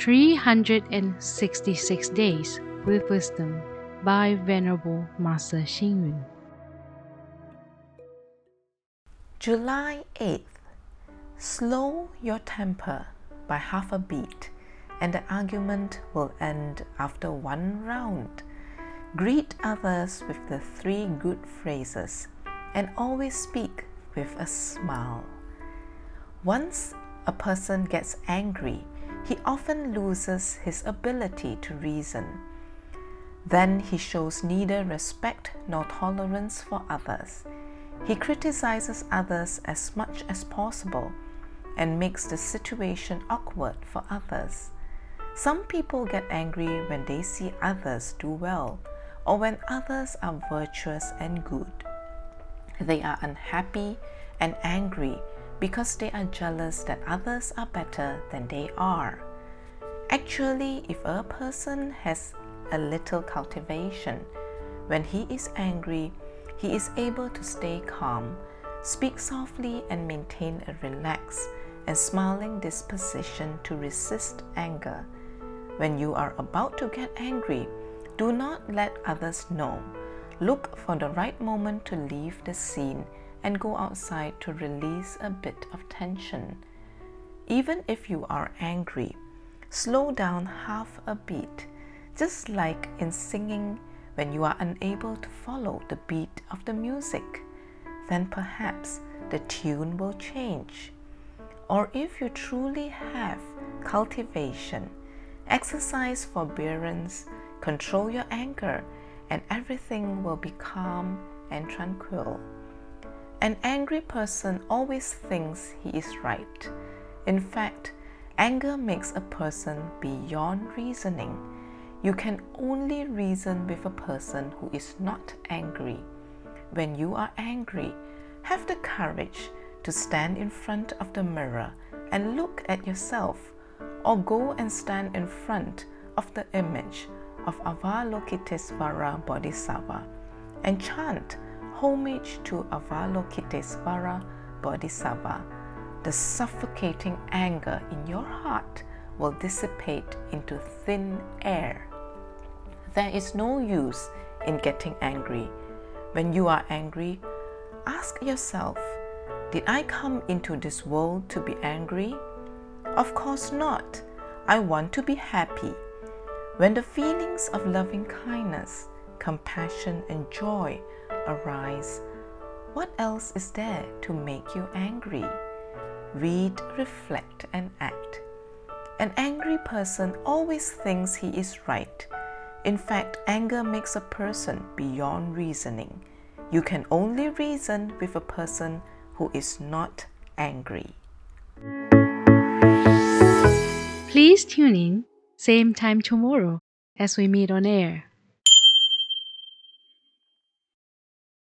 366 Days with Wisdom by Venerable Master Hsing Yun. July 8th. Slow your temper by half a beat, and the argument will end after one round. Greet others with the three good phrases and always speak with a smile. Once a person gets angry, he often loses his ability to reason. Then he shows neither respect nor tolerance for others. He criticizes others as much as possible and makes the situation awkward for others. Some people get angry when they see others do well or when others are virtuous and good. They are unhappy and angry because they are jealous that others are better than they are. Actually, if a person has a little cultivation, when he is angry, he is able to stay calm, speak softly, and maintain a relaxed and smiling disposition to resist anger. When you are about to get angry, do not let others know. Look for the right moment to leave the scene and go outside to release a bit of tension. Even if you are angry, slow down half a beat, just like in singing when you are unable to follow the beat of the music. Then perhaps the tune will change. Or if you truly have cultivation, exercise forbearance, control your anger, and everything will be calm and tranquil. An angry person always thinks he is right. In fact, anger makes a person beyond reasoning. You can only reason with a person who is not angry. When you are angry, have the courage to stand in front of the mirror and look at yourself, or go and stand in front of the image of Avalokitesvara Bodhisattva and chant homage to Avalokitesvara Bodhisattva, the suffocating anger in your heart will dissipate into thin air. There is no use in getting angry. When you are angry, ask yourself Did I come into this world to be angry? Of course not. I want to be happy. When the feelings of loving kindness, compassion, and joy arise, what else is there to make you angry? Read, reflect, and act. An angry person always thinks he is right. In fact, anger makes a person beyond reasoning. You can only reason with a person who is not angry. Please tune in, same time tomorrow as we meet on air.